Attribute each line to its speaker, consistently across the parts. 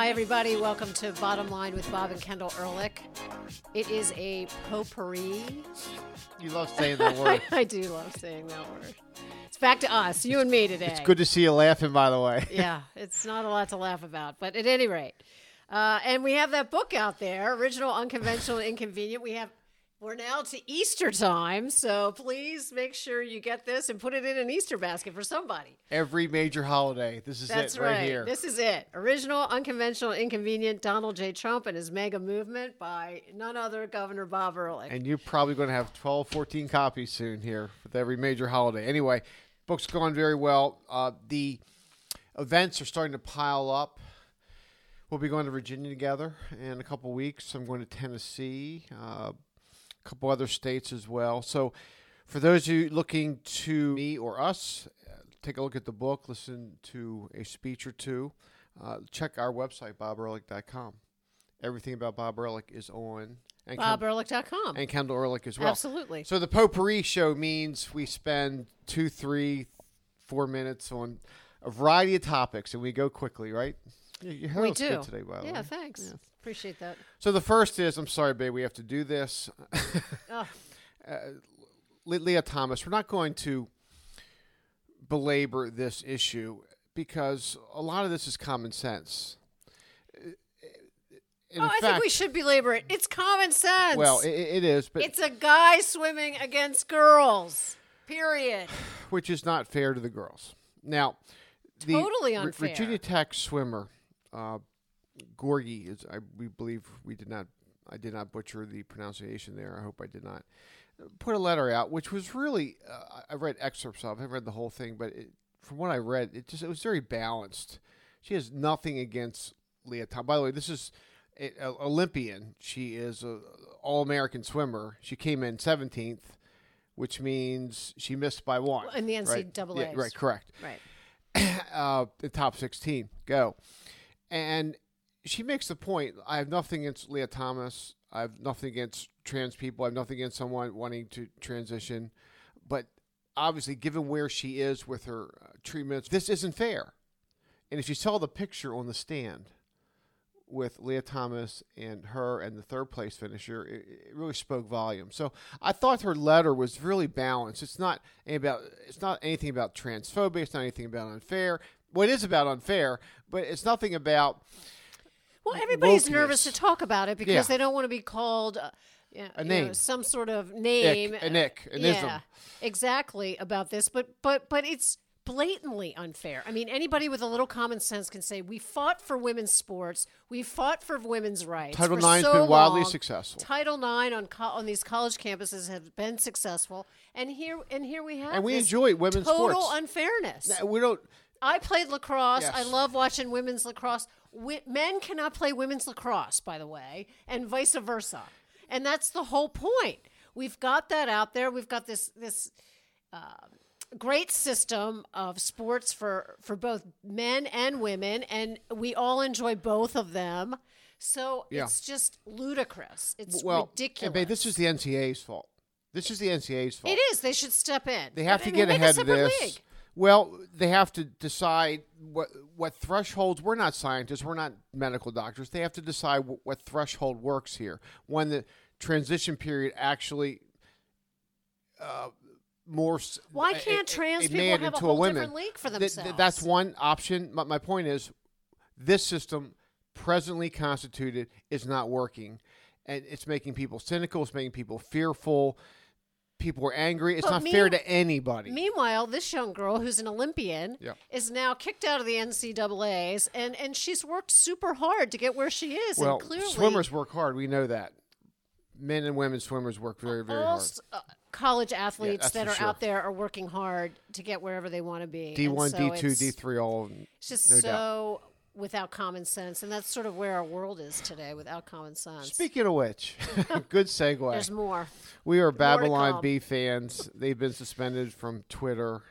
Speaker 1: Hi, everybody. Welcome to Bottom Line with Bob and Kendel Ehrlich. It is a potpourri.
Speaker 2: You love saying that word.
Speaker 1: I do love saying that word. It's back to us, you and me today.
Speaker 2: It's good to see you laughing, by the way.
Speaker 1: yeah, it's not a lot to laugh about, but at any rate, uh, and we have that book out there, original, unconventional, and inconvenient. We have. We're now to Easter time, so please make sure you get this and put it in an Easter basket for somebody.
Speaker 2: Every major holiday. This is
Speaker 1: That's
Speaker 2: it right,
Speaker 1: right.
Speaker 2: here.
Speaker 1: This is it. Original, unconventional, inconvenient. Donald J. Trump and his mega movement by none other Governor Bob Ehrlich.
Speaker 2: and you're probably going to have 12, 14 copies soon here with every major holiday. Anyway, book's going very well. Uh, the events are starting to pile up. We'll be going to Virginia together in a couple weeks. I'm going to Tennessee, uh, a couple other states as well. So, for those of you looking to me or us, uh, take a look at the book, listen to a speech or two, uh, check our website, bobehrlich.com. Everything about Bob Ehrlich is on. And and Kendel Ehrlich as well.
Speaker 1: Absolutely.
Speaker 2: So the potpourri show means we spend two, three, four minutes on a variety of topics, and we go quickly, right? Your- hair
Speaker 1: we
Speaker 2: looks
Speaker 1: do.
Speaker 2: good today, by the
Speaker 1: yeah,
Speaker 2: way.
Speaker 1: thanks.
Speaker 2: Yeah.
Speaker 1: Appreciate that.
Speaker 2: So the first is, I'm sorry, babe, we have to do this.
Speaker 1: Oh,
Speaker 2: Le- Lia Thomas, we're not going to belabor this issue because a lot of this is common sense. Uh, in
Speaker 1: oh I think we should belabor it. It's common sense.
Speaker 2: well, it, it is, but
Speaker 1: it's a guy swimming against girls. Period.
Speaker 2: which is not fair to the girls. Now, the
Speaker 1: Totally unfair.
Speaker 2: Virginia Tech swimmer, uh, Gyorgy, is I we believe we did not I did not butcher the pronunciation there. I hope I did not. Put a letter out, which was really uh, I read excerpts of. I read the whole thing, but it, from what I read, it just it was very balanced. She has nothing against Lia Thomas. By the way, this is a, a Olympian. She is a All American swimmer. She came in seventeenth, which means she missed by one
Speaker 1: In the
Speaker 2: right?
Speaker 1: NCAAs.
Speaker 2: Yeah, right, correct.
Speaker 1: Right.
Speaker 2: Uh, the top 16, go. And she makes the point I have nothing against Lia Thomas. I have nothing against trans people. I have nothing against someone wanting to transition. But obviously, given where she is with her uh, treatments, this isn't fair. And if you saw the picture on the stand with Lia Thomas and her and the third place finisher, it, it really spoke volumes. So I thought her letter was really balanced. It's not about it's not anything about transphobia. It's not anything about unfair. Well, it is about unfair, but it's nothing about
Speaker 1: Well, everybody's
Speaker 2: wokeness.
Speaker 1: nervous to talk about it because
Speaker 2: Yeah.
Speaker 1: they don't want to be called uh,
Speaker 2: A
Speaker 1: you know,
Speaker 2: name.
Speaker 1: some sort of name,
Speaker 2: an ick, an
Speaker 1: yeah,
Speaker 2: ism.
Speaker 1: exactly about this. But but but it's blatantly unfair. I mean, anybody with a little common sense can say we fought for women's sports, we fought for women's rights.
Speaker 2: Title IX's
Speaker 1: so
Speaker 2: been wildly
Speaker 1: long.
Speaker 2: successful.
Speaker 1: Title IX on co- on these college campuses have been successful, and here and here we have
Speaker 2: And we enjoy women's
Speaker 1: total
Speaker 2: sports.
Speaker 1: unfairness.
Speaker 2: we don't.
Speaker 1: I played lacrosse. I love watching women's lacrosse. Wi- men cannot play women's lacrosse, by the way, and vice versa. And that's the whole point. We've got that out there. We've got this this uh, great system of sports for for both men and women, and we all enjoy both of them. So
Speaker 2: Yeah.
Speaker 1: it's just ludicrous. It's
Speaker 2: Well,
Speaker 1: ridiculous.
Speaker 2: babe, this is the NCAA's fault. This is the NCAA's fault.
Speaker 1: it is. They should step in.
Speaker 2: They have to
Speaker 1: mean,
Speaker 2: get ahead of this.
Speaker 1: league.
Speaker 2: Well, they have to decide what what thresholds. We're not scientists. We're not medical doctors. They have to decide what, what threshold works here. When the transition period actually uh, more.
Speaker 1: Why can't
Speaker 2: a-
Speaker 1: trans
Speaker 2: a
Speaker 1: people have a whole
Speaker 2: woman.
Speaker 1: different league for
Speaker 2: Th- th-
Speaker 1: themselves?
Speaker 2: that's one option. My, my point is, this system presently constituted is not working, and it's making people cynical. It's making people fearful. People were angry. It's
Speaker 1: But
Speaker 2: not fair to anybody.
Speaker 1: Meanwhile, this young girl who's an Olympian
Speaker 2: Yeah.
Speaker 1: is now kicked out of the NCAA's, and, and she's worked super hard to get where she is.
Speaker 2: well,
Speaker 1: and clearly,
Speaker 2: swimmers work hard. We know that. Men and women swimmers work very, very
Speaker 1: all
Speaker 2: hard.
Speaker 1: s- uh, college athletes
Speaker 2: that's
Speaker 1: that
Speaker 2: for
Speaker 1: are
Speaker 2: sure.
Speaker 1: out there are working hard to get wherever they want to be.
Speaker 2: D
Speaker 1: And
Speaker 2: one,
Speaker 1: so
Speaker 2: D two,
Speaker 1: it's-
Speaker 2: D three, all.
Speaker 1: It's just
Speaker 2: no
Speaker 1: so
Speaker 2: doubt.
Speaker 1: Without common sense, and that's sort of where our world is today, without common sense.
Speaker 2: Speaking of which, good segue.
Speaker 1: There's more.
Speaker 2: We are Babylon. Bee fans. They've been suspended from Twitter.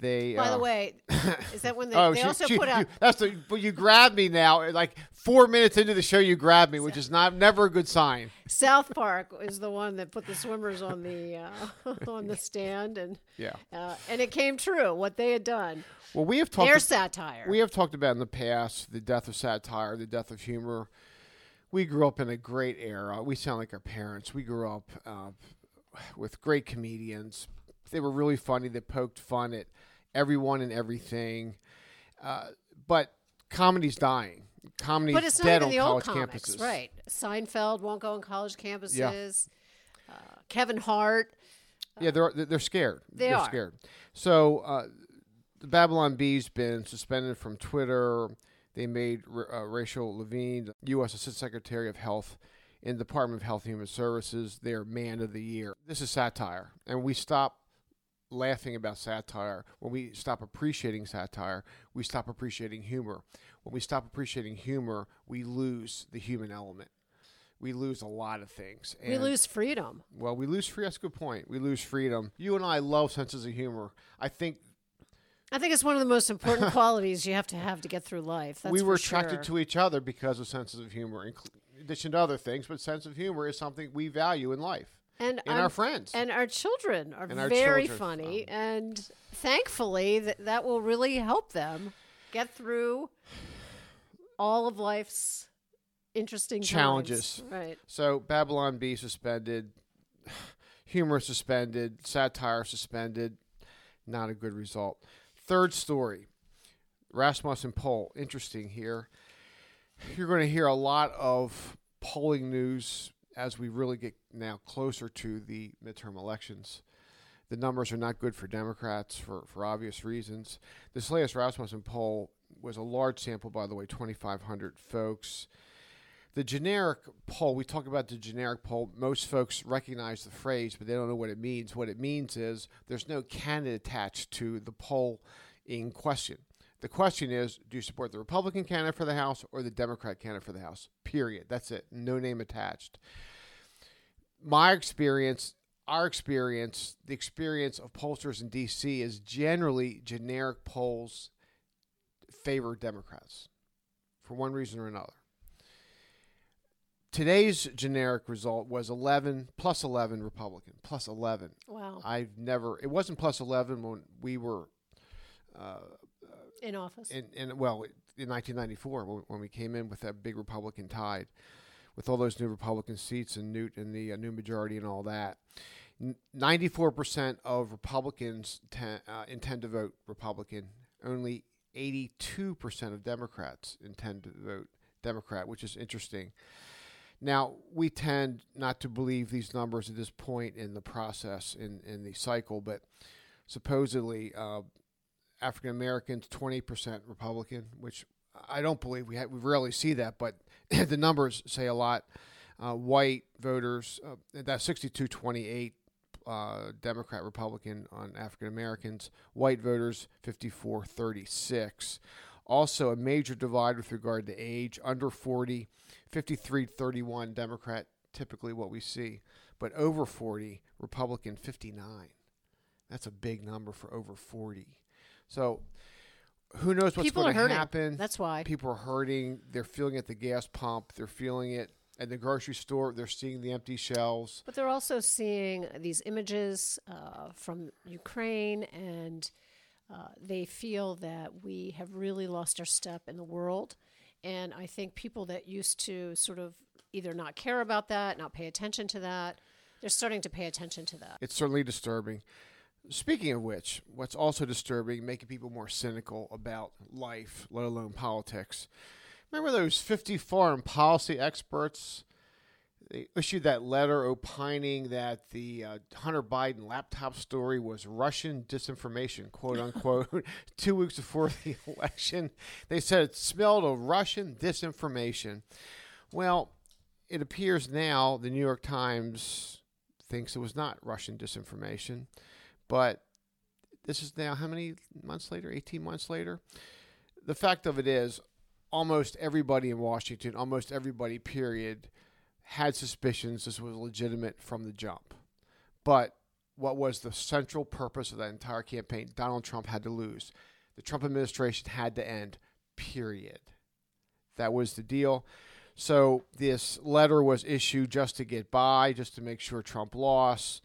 Speaker 2: They
Speaker 1: By
Speaker 2: uh,
Speaker 1: the way, is that when they,
Speaker 2: oh,
Speaker 1: they
Speaker 2: she-
Speaker 1: also
Speaker 2: she-
Speaker 1: put out?
Speaker 2: you, that's the but you grabbed me now. Like four minutes into the show, you grabbed me, which is not never a good sign.
Speaker 1: South Park is the one that put the swimmers on the uh, on the stand, and
Speaker 2: Yeah.
Speaker 1: uh, and it came true what they had done.
Speaker 2: Well, we have talked.
Speaker 1: Their satire.
Speaker 2: We have talked about in the past the death of satire, the death of humor. We grew up in a great era. We sound like our parents. We grew up uh, with great comedians. They were really funny. They poked fun at everyone and everything. Uh, but comedy's dying. Comedy's
Speaker 1: but it's not even
Speaker 2: on
Speaker 1: the old comics,
Speaker 2: campuses.
Speaker 1: right? Seinfeld won't go on college campuses. Uh, Kevin Hart.
Speaker 2: Yeah, they're they're scared.
Speaker 1: They
Speaker 2: are
Speaker 1: are.
Speaker 2: scared. So uh, the Babylon Bee's been suspended from Twitter. They made uh, Rachel Levine, U.S. Assistant Secretary of Health in the Department of Health and Human Services, their Man of the Year. This is satire, and we stop laughing about satire. When we stop appreciating satire, we stop appreciating humor. When we stop appreciating humor, we lose the human element. We lose a lot of things.
Speaker 1: We
Speaker 2: And-
Speaker 1: lose freedom.
Speaker 2: well, we lose free. That's a good point. We lose freedom. You and I love senses of humor. I think
Speaker 1: I think it's one of the most important qualities you have to have to get through life. That's
Speaker 2: we were attracted
Speaker 1: sure.
Speaker 2: to each other because of senses of humor, in addition to other things. But sense of humor is something we value in life,
Speaker 1: and
Speaker 2: in
Speaker 1: I'm-
Speaker 2: our friends.
Speaker 1: and our children are
Speaker 2: And
Speaker 1: very
Speaker 2: children,
Speaker 1: funny,
Speaker 2: um,
Speaker 1: and thankfully that that will really help them get through all of life's interesting times.
Speaker 2: Challenges.
Speaker 1: Right.
Speaker 2: so Babylon Bee suspended, humor suspended, satire suspended. Not a good result. Third story, Rasmussen poll. Interesting here. You're going to hear a lot of polling news as we really get now closer to the midterm elections. The numbers are not good for Democrats for, for obvious reasons. This latest Rasmussen poll was a large sample, by the way, 2,500 folks. The generic poll, we talk about the generic poll. Most folks recognize the phrase, but they don't know what it means. What it means is there's no candidate attached to the poll in question. The question is do you support the Republican candidate for the House or the Democrat candidate for the House? Period. That's it. No name attached. My experience, our experience, the experience of pollsters in D.C. is generally generic polls favor Democrats for one reason or another. Today's generic result was 11 plus 11 Republican plus 11.
Speaker 1: Wow.
Speaker 2: I've never it wasn't plus 11 when we were uh,
Speaker 1: In office.
Speaker 2: in well in 1994 when, when we came in with that big Republican tide with all those new Republican seats and Newt and the uh, new majority and all that. 94% of Republicans ten, uh, intend to vote Republican. Only 82% of Democrats intend to vote Democrat, which is interesting. Now, we tend not to believe these numbers at this point in the process, in, in the cycle, but supposedly uh, African Americans, 20% Republican, which I don't believe we, we rarely see that, but the numbers say a lot. Uh, white voters, uh, that's 62 28 uh, Democrat Republican on African Americans. White voters, 54 36. Also, a major divide with regard to age under 40, 53 31 Democrat, typically what we see, but over 40, Republican 59. That's a big number for over 40. So, who knows what's
Speaker 1: People
Speaker 2: going
Speaker 1: are
Speaker 2: to
Speaker 1: hurting.
Speaker 2: happen?
Speaker 1: That's why.
Speaker 2: People are hurting. They're feeling it at the gas pump. They're feeling it at the grocery store. They're seeing the empty shelves.
Speaker 1: But they're also seeing these images uh, from Ukraine, and uh, they feel that we have really lost our step in the world. And I think people that used to sort of either not care about that, not pay attention to that, they're starting to pay attention to that.
Speaker 2: It's certainly disturbing. Speaking of which, what's also disturbing, making people more cynical about life, let alone politics. Remember those 50 foreign policy experts? They issued that letter opining that the uh, Hunter Biden laptop story was Russian disinformation, quote unquote, two weeks before the election. They said it smelled of Russian disinformation. Well, it appears now the New York Times thinks it was not Russian disinformation, but this is now how many months later? 18 months later? The fact of it is, almost everybody in Washington, almost everybody, period, had suspicions this was legitimate from the jump. But what was the central purpose of that entire campaign. Donald Trump had to lose. The Trump administration had to end. Period. That was the deal. So this letter was issued just to get by, just to make sure Trump lost,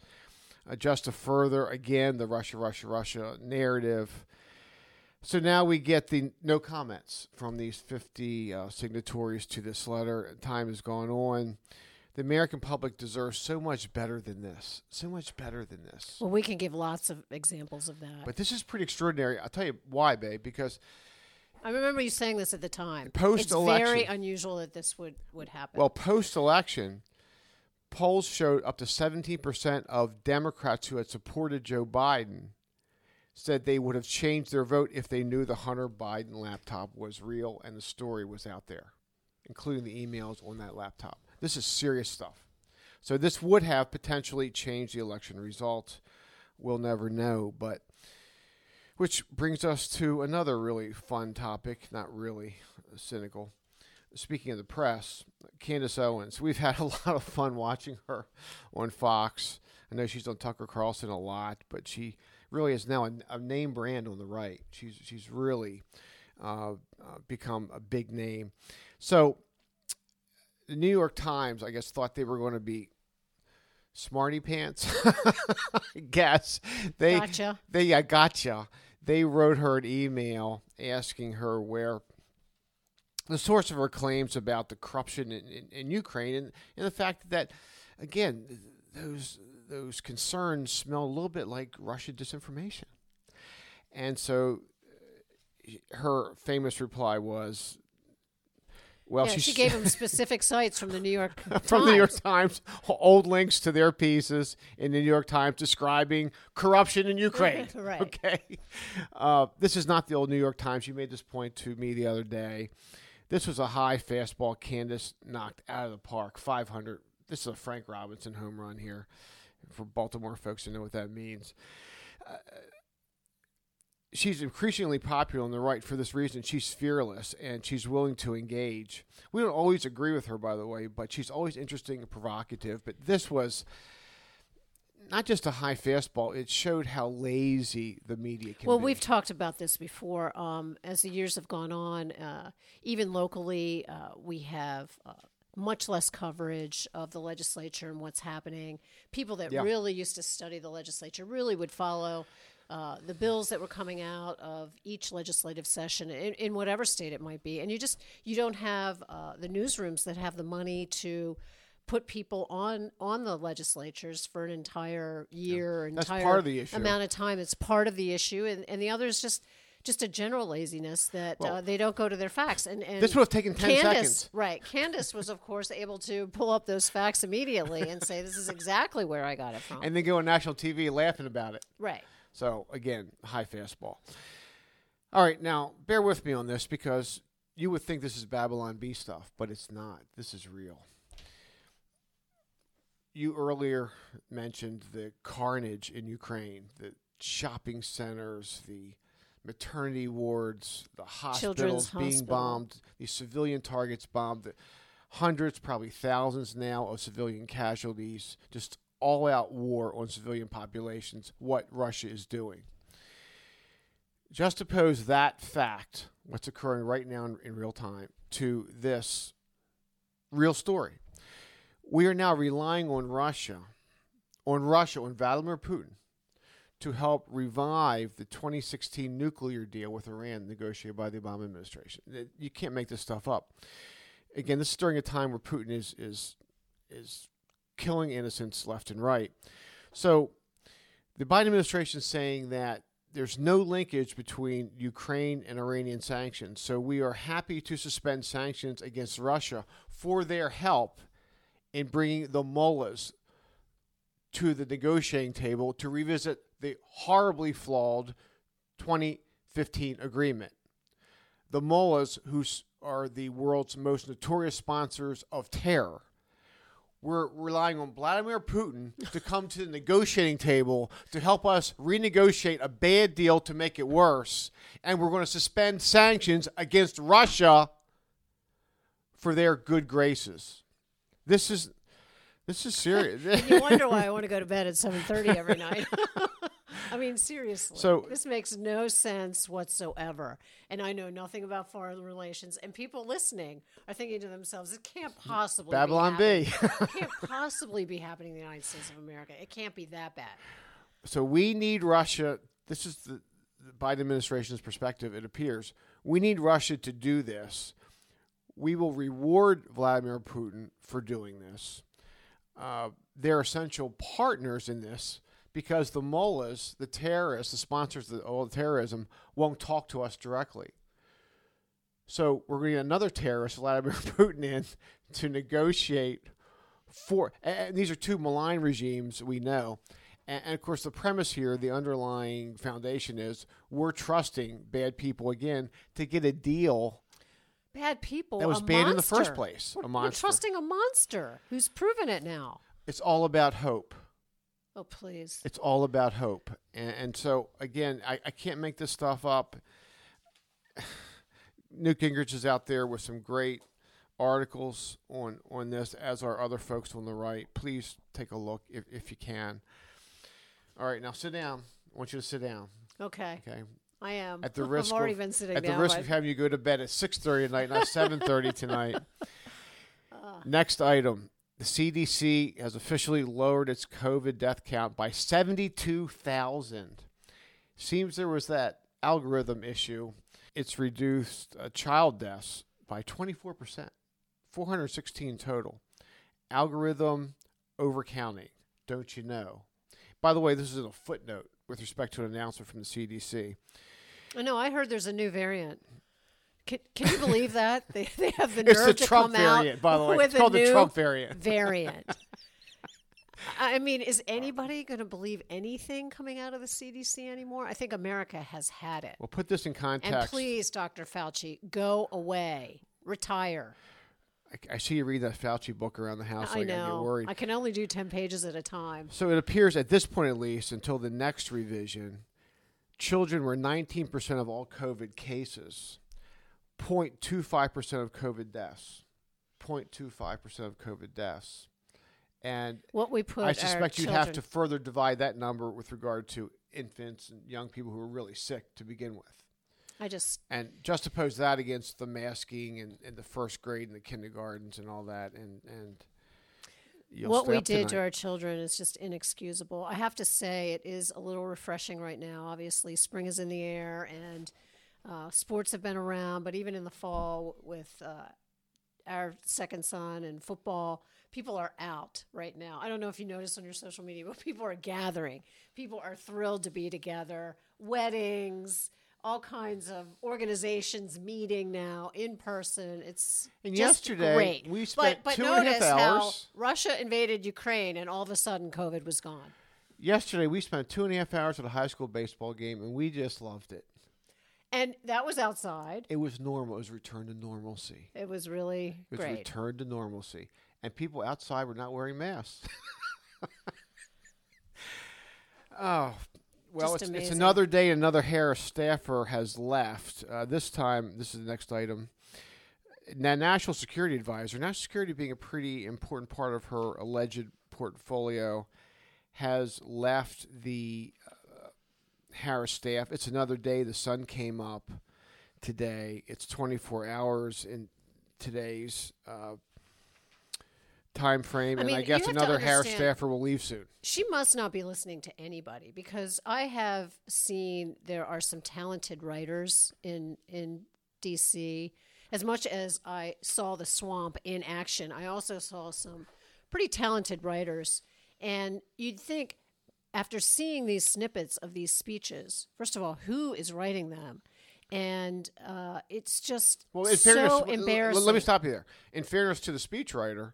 Speaker 2: uh, just to further again the Russia, Russia, Russia narrative. So now we get the no comments from these 50 uh, signatories to this letter. Time has gone on. The American public deserves so much better than this. So much better than this.
Speaker 1: Well, we can give lots of examples of that.
Speaker 2: But this is pretty extraordinary. I'll tell you why, babe, because
Speaker 1: I remember you saying this at the time.
Speaker 2: Post-election-
Speaker 1: it's very unusual that this would would happen.
Speaker 2: Well, post election, polls showed up to 17% of Democrats who had supported Joe Biden said they would have changed their vote if they knew the Hunter Biden laptop was real and the story was out there, including the emails on that laptop. This is serious stuff. So, this would have potentially changed the election result. We'll never know, but which brings us to another really fun topic, not really cynical speaking of the press, Candace Owens, we've had a lot of fun watching her on Fox. I know she's on Tucker Carlson a lot, but she really is now a, a name brand on the right. She's she's really uh, uh, become a big name. So the New York Times, I guess, thought they were going to be smarty pants. I guess they
Speaker 1: Gotcha.
Speaker 2: they yeah gotcha. They wrote her an email asking her where the source of her claims about the corruption in, in, in Ukraine and, and the fact that, again, those those concerns smell a little bit like Russian disinformation. And so uh, her famous reply was, well,
Speaker 1: yeah,
Speaker 2: she,
Speaker 1: she gave him specific sites from the New York
Speaker 2: from the New York
Speaker 1: Times.
Speaker 2: Times, old links to their pieces in the New York Times describing corruption in Ukraine.
Speaker 1: Right.
Speaker 2: Okay. Uh, this is not the old New York Times. You made this point to me the other day. This was a high fastball Candace knocked out of the park, 500. This is a Frank Robinson home run here for Baltimore folks to know what that means. Uh, she's increasingly popular on the right for this reason. She's fearless and she's willing to engage. We don't always agree with her, by the way, but she's always interesting and provocative. But this was not just a high fastball, it showed how lazy the media can
Speaker 1: Well,
Speaker 2: be.
Speaker 1: we've talked about this before. Um, as the years have gone on, uh, even locally, uh, we have uh, much less coverage of the legislature and what's happening. People that
Speaker 2: Yeah.
Speaker 1: really used to study the legislature really would follow. Uh, the bills that were coming out of each legislative session in, in whatever state it might be and you just you don't have uh, the newsrooms that have the money to put people on on the legislatures for an entire year
Speaker 2: That's
Speaker 1: entire
Speaker 2: part of the issue.
Speaker 1: amount of time it's part of the issue and, and the other is just just a general laziness that uh, they don't go to their facts and, and
Speaker 2: This would have taken 10
Speaker 1: Candace,
Speaker 2: seconds.
Speaker 1: right candace was of course able to pull up those facts immediately and say this is exactly where i got it from
Speaker 2: and then go on national TV laughing about it.
Speaker 1: right
Speaker 2: So again, high fastball. All right, now bear with me on this because you would think this is Babylon Bee stuff, but it's not. This is real. You earlier mentioned the carnage in Ukraine, the shopping centers, the maternity wards, the hospitals being
Speaker 1: hospital.
Speaker 2: bombed, the civilian targets bombed, hundreds, probably thousands now of civilian casualties, just all out war on civilian populations, what Russia is doing. Juxtapose that fact, what's occurring right now in, in real time, to this real story. We are now relying on Russia, on Russia, on Vladimir Putin, to help revive the 2016 nuclear deal with Iran negotiated by the Obama administration. You can't make this stuff up. Again, this is during a time where Putin is is is killing innocents left and right. So the Biden administration is saying that there's no linkage between Ukraine and Iranian sanctions. So we are happy to suspend sanctions against Russia for their help in bringing the mullahs to the negotiating table to revisit the horribly flawed 2015 agreement. The mullahs, who are the world's most notorious sponsors of terror, we're relying on Vladimir Putin to come to the negotiating table to help us renegotiate a bad deal to make it worse. And we're going to suspend sanctions against Russia for their good graces. This is This is serious.
Speaker 1: And you wonder why I want to go to bed at 7:30 every night. I mean, seriously.
Speaker 2: So-
Speaker 1: this makes no sense whatsoever. And I know nothing about foreign relations. And people listening are thinking to themselves, "It can't possibly
Speaker 2: Babylon
Speaker 1: be Bee. it can't possibly be happening in the United States of America. It can't be that bad."
Speaker 2: so we need Russia. This is the, the Biden administration's perspective. It appears we need Russia to do this. We will reward Vladimir Putin for doing this. Uh, they're essential partners in this because the mullahs, the terrorists, the sponsors of all the terrorism, won't talk to us directly. So we're going to get another terrorist, Vladimir Putin, in to negotiate for. And these are two malign regimes we know. And, and of course, the premise here, the underlying foundation is we're trusting bad people again to get a deal
Speaker 1: Bad people.
Speaker 2: that was banned in the first place.
Speaker 1: We're,
Speaker 2: A
Speaker 1: we're trusting a monster who's proven it now.
Speaker 2: It's all about hope.
Speaker 1: Oh, please.
Speaker 2: It's all about hope. And, and so, again, I, I can't make this stuff up. Newt Gingrich is out there with some great articles on, on this, as are other folks on the right. Please take a look if, if you can. All right, now sit down. I want you to sit down.
Speaker 1: Okay.
Speaker 2: Okay.
Speaker 1: I am.
Speaker 2: At the risk of,
Speaker 1: been sitting
Speaker 2: at
Speaker 1: down.
Speaker 2: the risk
Speaker 1: but-
Speaker 2: of having you go to bed at six thirty tonight, not seven thirty tonight.
Speaker 1: Ah.
Speaker 2: Next item: the CDC has officially lowered its COVID death count by seventy-two thousand. Seems there was that algorithm issue. It's reduced uh, child deaths by twenty-four percent, four hundred sixteen total. Algorithm overcounting, don't you know? By the way, this is a footnote with respect to an announcement from the CDC.
Speaker 1: I know. I heard there's a new variant. Can, can you believe that they, they have the
Speaker 2: It's
Speaker 1: nerve
Speaker 2: the
Speaker 1: to
Speaker 2: Trump
Speaker 1: come
Speaker 2: variant,
Speaker 1: out
Speaker 2: by the way.
Speaker 1: with
Speaker 2: It's called the Trump variant.
Speaker 1: variant. I mean, is anybody going to believe anything coming out of the CDC anymore? I think America has had it.
Speaker 2: Well, put this in context.
Speaker 1: And please, Dr. Fauci, go away, retire.
Speaker 2: I, I see you read that Fauci book around the house.
Speaker 1: I
Speaker 2: like I get
Speaker 1: know.
Speaker 2: worried.
Speaker 1: I can only do 10 pages at a time.
Speaker 2: So it appears at this point, at least, until the next revision, children were 19% of all COVID cases, 0.25% of COVID deaths, 0.25% of COVID deaths. And
Speaker 1: What we put
Speaker 2: I suspect you'd
Speaker 1: children,
Speaker 2: have to further divide that number with regard to infants and young people who are really sick to begin with.
Speaker 1: I just
Speaker 2: And just oppose that against the masking and, and the first grade and the kindergartens and all that. And, and
Speaker 1: what we did to our children is just inexcusable. I have to say, it is a little refreshing right now. Obviously, spring is in the air and uh, sports have been around, but even in the fall with uh, our second son and football, people are out right now. I don't know if you noticed on your social media, but people are gathering. People are thrilled to be together. Weddings, all kinds of organizations meeting now in person. It's
Speaker 2: And
Speaker 1: just
Speaker 2: yesterday,
Speaker 1: great.
Speaker 2: we spent
Speaker 1: but, but
Speaker 2: two and a half hours-
Speaker 1: Russia invaded Ukraine, and all of a sudden, COVID was gone.
Speaker 2: Yesterday, we spent two and a half hours at a high school baseball game, and we just loved it.
Speaker 1: And that was outside.
Speaker 2: It was normal. It was returned to normalcy.
Speaker 1: It was really
Speaker 2: It was
Speaker 1: great.
Speaker 2: returned to normalcy. And people outside were not wearing masks. oh, well, it's, it's another day. Another Harris staffer has left. Uh, this time, this is the next item. Now, National Security Advisor, National Security being a pretty important part of her alleged portfolio, has left the uh, Harris staff. It's another day. The sun came up today. It's 24 hours in today's uh, time frame,
Speaker 1: I
Speaker 2: and
Speaker 1: mean,
Speaker 2: I guess another Harris
Speaker 1: understand-
Speaker 2: staffer will leave soon.
Speaker 1: she must not be listening to anybody because I have seen there are some talented writers in in DC. As much as I saw the swamp in action, I also saw some pretty talented writers. And you'd think, after seeing these snippets of these speeches, first of all, who is writing them? And uh, it's just
Speaker 2: Well, in
Speaker 1: so
Speaker 2: fairness,
Speaker 1: embarrassing.
Speaker 2: let me stop you there. In fairness to the speechwriter,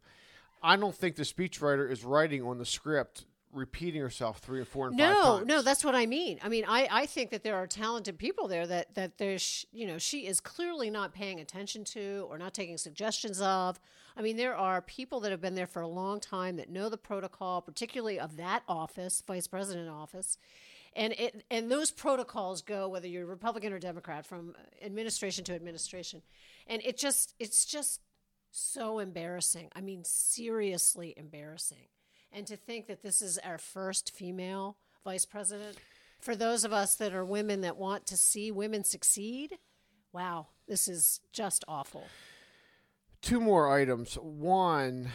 Speaker 2: I don't think the speechwriter is writing on the script, repeating herself three and four and five
Speaker 1: No,
Speaker 2: times.
Speaker 1: no, no, that's what I mean. I mean, I, I think that there are talented people there that that there's you know she is clearly not paying attention to or not taking suggestions of. I mean, there are people that have been there for a long time that know the protocol, particularly of that office, vice president office. And it and those protocols go whether you're Republican or Democrat from administration to administration. And it just it's just So embarrassing. I mean, seriously embarrassing. And to think that this is our first female vice president, for those of us that are women that want to see women succeed, wow, this is just awful.
Speaker 2: Two more items. One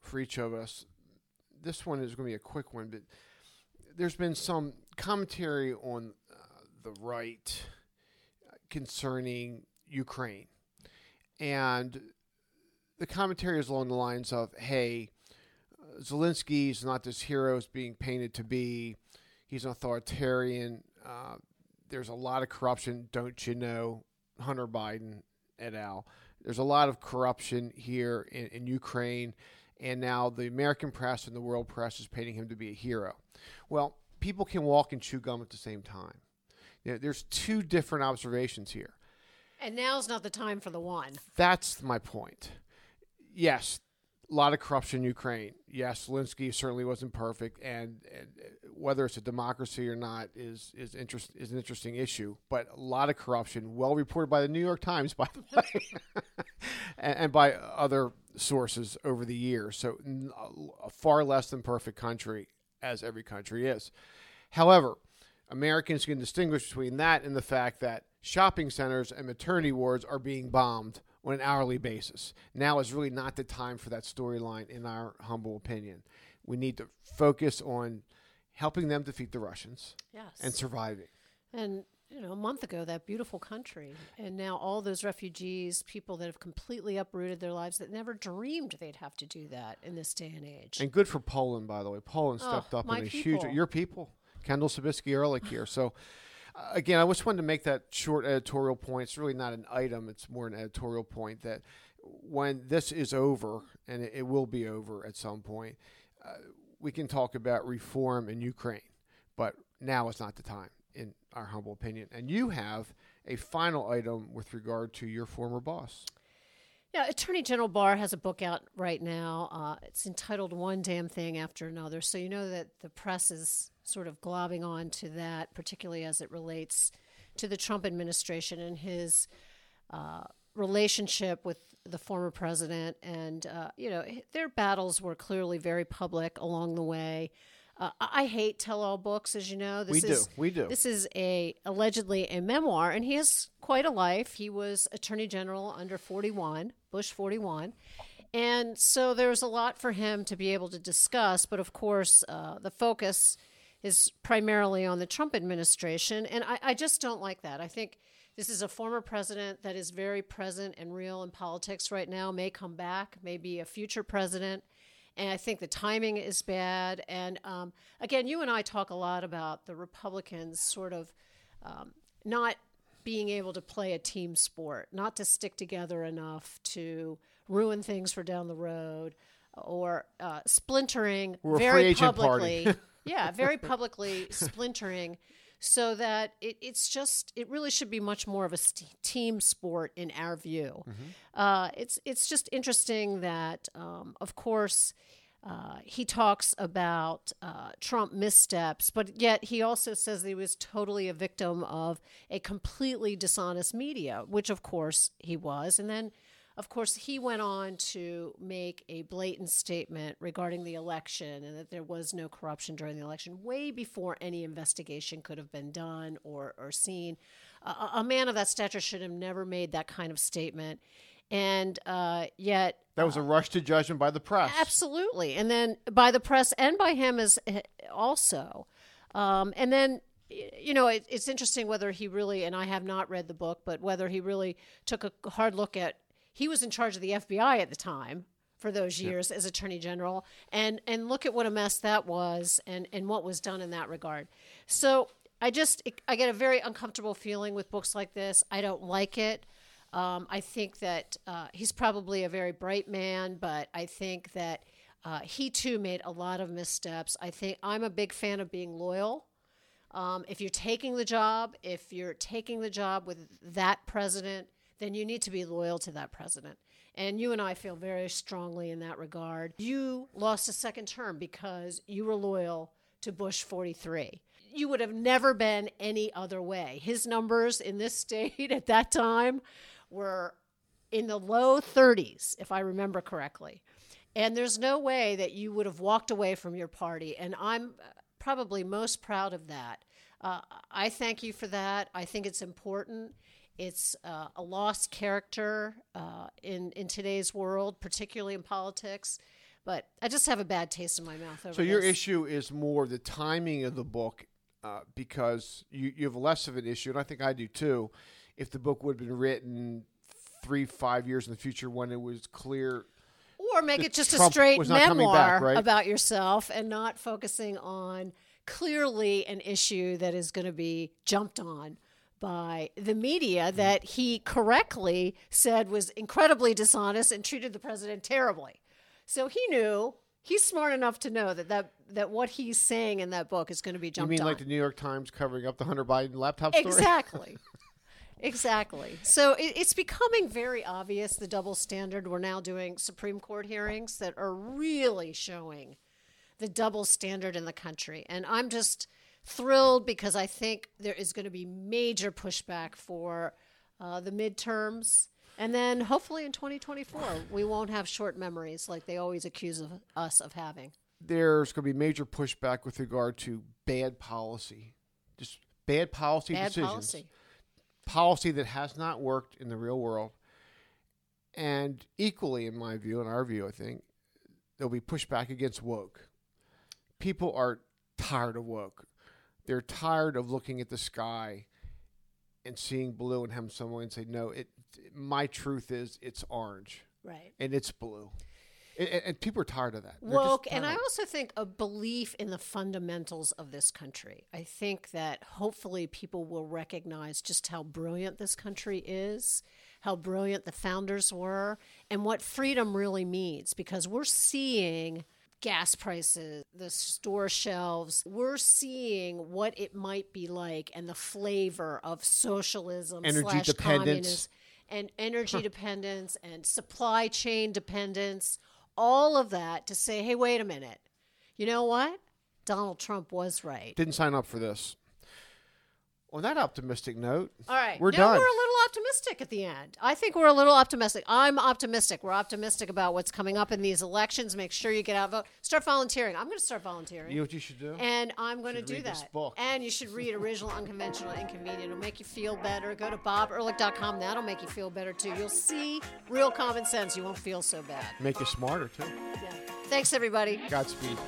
Speaker 2: for each of us. This one is going to be a quick one, but there's been some commentary on uh, the right concerning Ukraine. And the commentary is along the lines of hey, Zelensky is not this hero is being painted to be. He's an authoritarian. Uh, there's a lot of corruption, don't you know? Hunter Biden et al. There's a lot of corruption here in, in Ukraine, and now the American press and the world press is painting him to be a hero. Well, people can walk and chew gum at the same time. You know, there's two different observations here.
Speaker 1: And now's not the time for the one.
Speaker 2: That's my point. Yes, a lot of corruption in Ukraine. Yes, Zelensky certainly wasn't perfect, and, and, uh, whether it's a democracy or not is is interest is an interesting issue. But a lot of corruption, well reported by the New York Times, by the way, and, and, by other sources over the years. So a far less than perfect country, as every country is. However, Americans can distinguish between that and the fact that shopping centers and maternity wards are being bombed on an hourly basis. Now is really not the time for that storyline, in our humble opinion. We need to focus on helping them defeat the Russians
Speaker 1: yes.
Speaker 2: and surviving.
Speaker 1: And you know, a month ago, that beautiful country, and now all those refugees, people that have completely uprooted their lives, that never dreamed they'd have to do that in this day and age.
Speaker 2: And good for Poland, by the way. Poland oh, stepped
Speaker 1: oh,
Speaker 2: up in a
Speaker 1: people.
Speaker 2: huge. Your people, Kendel Sibiski Ehrlich here. So again, I just wanted to make that short editorial point. It's really not an item; it's more an editorial point that when this is over, and it, it will be over at some point, uh, we can talk about reform in Ukraine. But now is not the time, in our humble opinion. And you have a final item with regard to your former boss.
Speaker 1: Yeah, Attorney General Barr has a book out right now. Uh, it's entitled One Damn Thing After Another. So you know that the press is sort of globbing on to that, particularly as it relates to the Trump administration and his uh, relationship with the former president. And, uh, you know, their battles were clearly very public along the way. Uh, I hate tell-all books, as you know.
Speaker 2: This we
Speaker 1: is,
Speaker 2: do. We do.
Speaker 1: This is a allegedly a memoir, and he has quite a life. He was Attorney General under 41, Bush 41, and so there's a lot for him to be able to discuss. But of course, uh, the focus is primarily on the Trump administration, and I, I just don't like that. I think this is a former president that is very present and real in politics right now. May come back, may be a future president and I think the timing is bad. And um, again, you and I talk a lot about the Republicans sort of um, not being able to play a team sport, not to stick together enough to ruin things for down the road, or uh, splintering
Speaker 2: We're
Speaker 1: very publicly. yeah, very publicly splintering so that it, it's just it really should be much more of a st- team sport in our view. Mm-hmm. Uh, it's it's just interesting that, um, of course. Uh, he talks about uh, Trump missteps, but yet he also says that he was totally a victim of a completely dishonest media, which of course he was. And then of course, he went on to make a blatant statement regarding the election and that there was no corruption during the election way before any investigation could have been done or, or seen. Uh, a man of that stature should have never made that kind of statement. And uh, yet.
Speaker 2: That was a rush to judgment by the press.
Speaker 1: Absolutely. And then by the press and by him as eh, also. Um, and then you know, it, it's interesting whether he really, and I have not read the book, but whether he really took a hard look at he was in charge of the FBI at the time for those years as attorney general. And and look at what a mess that was and and what was done in that regard. So i just i get a very uncomfortable feeling with books like this. I don't like it. Um, i think that uh, he's probably a very bright man but i think that uh, he too made a lot of missteps. I think i'm a big fan of being loyal. Um, if you're taking the job if you're taking the job with that president then you need to be loyal to that president. And you and I feel very strongly in that regard. You lost a second term because you were loyal to Bush 43. You would have never been any other way. His numbers in this state at that time were in the low 30s, if I remember correctly. And there's no way that you would have walked away from your party. And I'm probably most proud of that. Uh, I thank you for that. I think it's important. It's uh, a lost character uh, in in today's world, particularly in politics. But I just have a bad taste in my mouth over
Speaker 2: So your
Speaker 1: this.
Speaker 2: issue is more the timing of the book, uh, because you you have less of an issue, and I think I do too. If the book would have been written three five years in the future when it was clear
Speaker 1: or make it just a straight
Speaker 2: was not coming
Speaker 1: memoir
Speaker 2: back, right?
Speaker 1: about yourself and not focusing on clearly an issue that is going to be jumped on by the media
Speaker 2: Mm-hmm.
Speaker 1: that he correctly said was incredibly dishonest and treated the president terribly. So he knew he's smart enough to know that that, that what he's saying in that book is going to be jumped.
Speaker 2: you mean
Speaker 1: on.
Speaker 2: like the New York Times covering up the Hunter Biden laptop story?
Speaker 1: Exactly. exactly. So it, it's becoming very obvious the double standard. We're now doing Supreme Court hearings that are really showing the double standard in the country. And I'm just thrilled because I think there is going to be major pushback for uh, the midterms. And then hopefully in 2024, we won't have short memories like they always accuse of us of having.
Speaker 2: There's going to be major pushback with regard to bad policy, just bad policy
Speaker 1: Bad
Speaker 2: decisions.
Speaker 1: policy.
Speaker 2: policy that has not worked in the real world. And equally, in my view, in our view, I think, there'll be pushback against woke. People are tired of woke. They're tired of looking at the sky and seeing blue and having someone say, no, it, my truth is it's orange
Speaker 1: Right.
Speaker 2: and it's blue. And, and- people are tired of that. They're
Speaker 1: woke and i also think a belief in the fundamentals of this country i think that hopefully people will recognize just how brilliant this country is how brilliant the founders were and what freedom really means because we're seeing gas prices the store shelves we're seeing what it might be like and the flavor of socialism
Speaker 2: Energy
Speaker 1: slash
Speaker 2: dependence.
Speaker 1: communism and energy dependence and supply chain dependence, all of that to say, hey, wait a minute. You know what? Donald Trump was right.
Speaker 2: Didn't sign up for this. On that optimistic note,
Speaker 1: All right.
Speaker 2: we're
Speaker 1: now
Speaker 2: done.
Speaker 1: we're a little optimistic at the end. I think we're a little optimistic. I'm optimistic. We're optimistic about what's coming up in these elections. Make sure you get out, vote. Start volunteering. I'm going to start volunteering.
Speaker 2: you know what you should do?
Speaker 1: and I'm going to do that. And you should read Original, Unconventional, Inconvenient. It'll make you feel better. Go to bobehrlich.com. That'll make you feel better too. You'll see real common sense. You won't feel so bad.
Speaker 2: Make you smarter, too.
Speaker 1: Yeah. Thanks, everybody.
Speaker 2: Godspeed.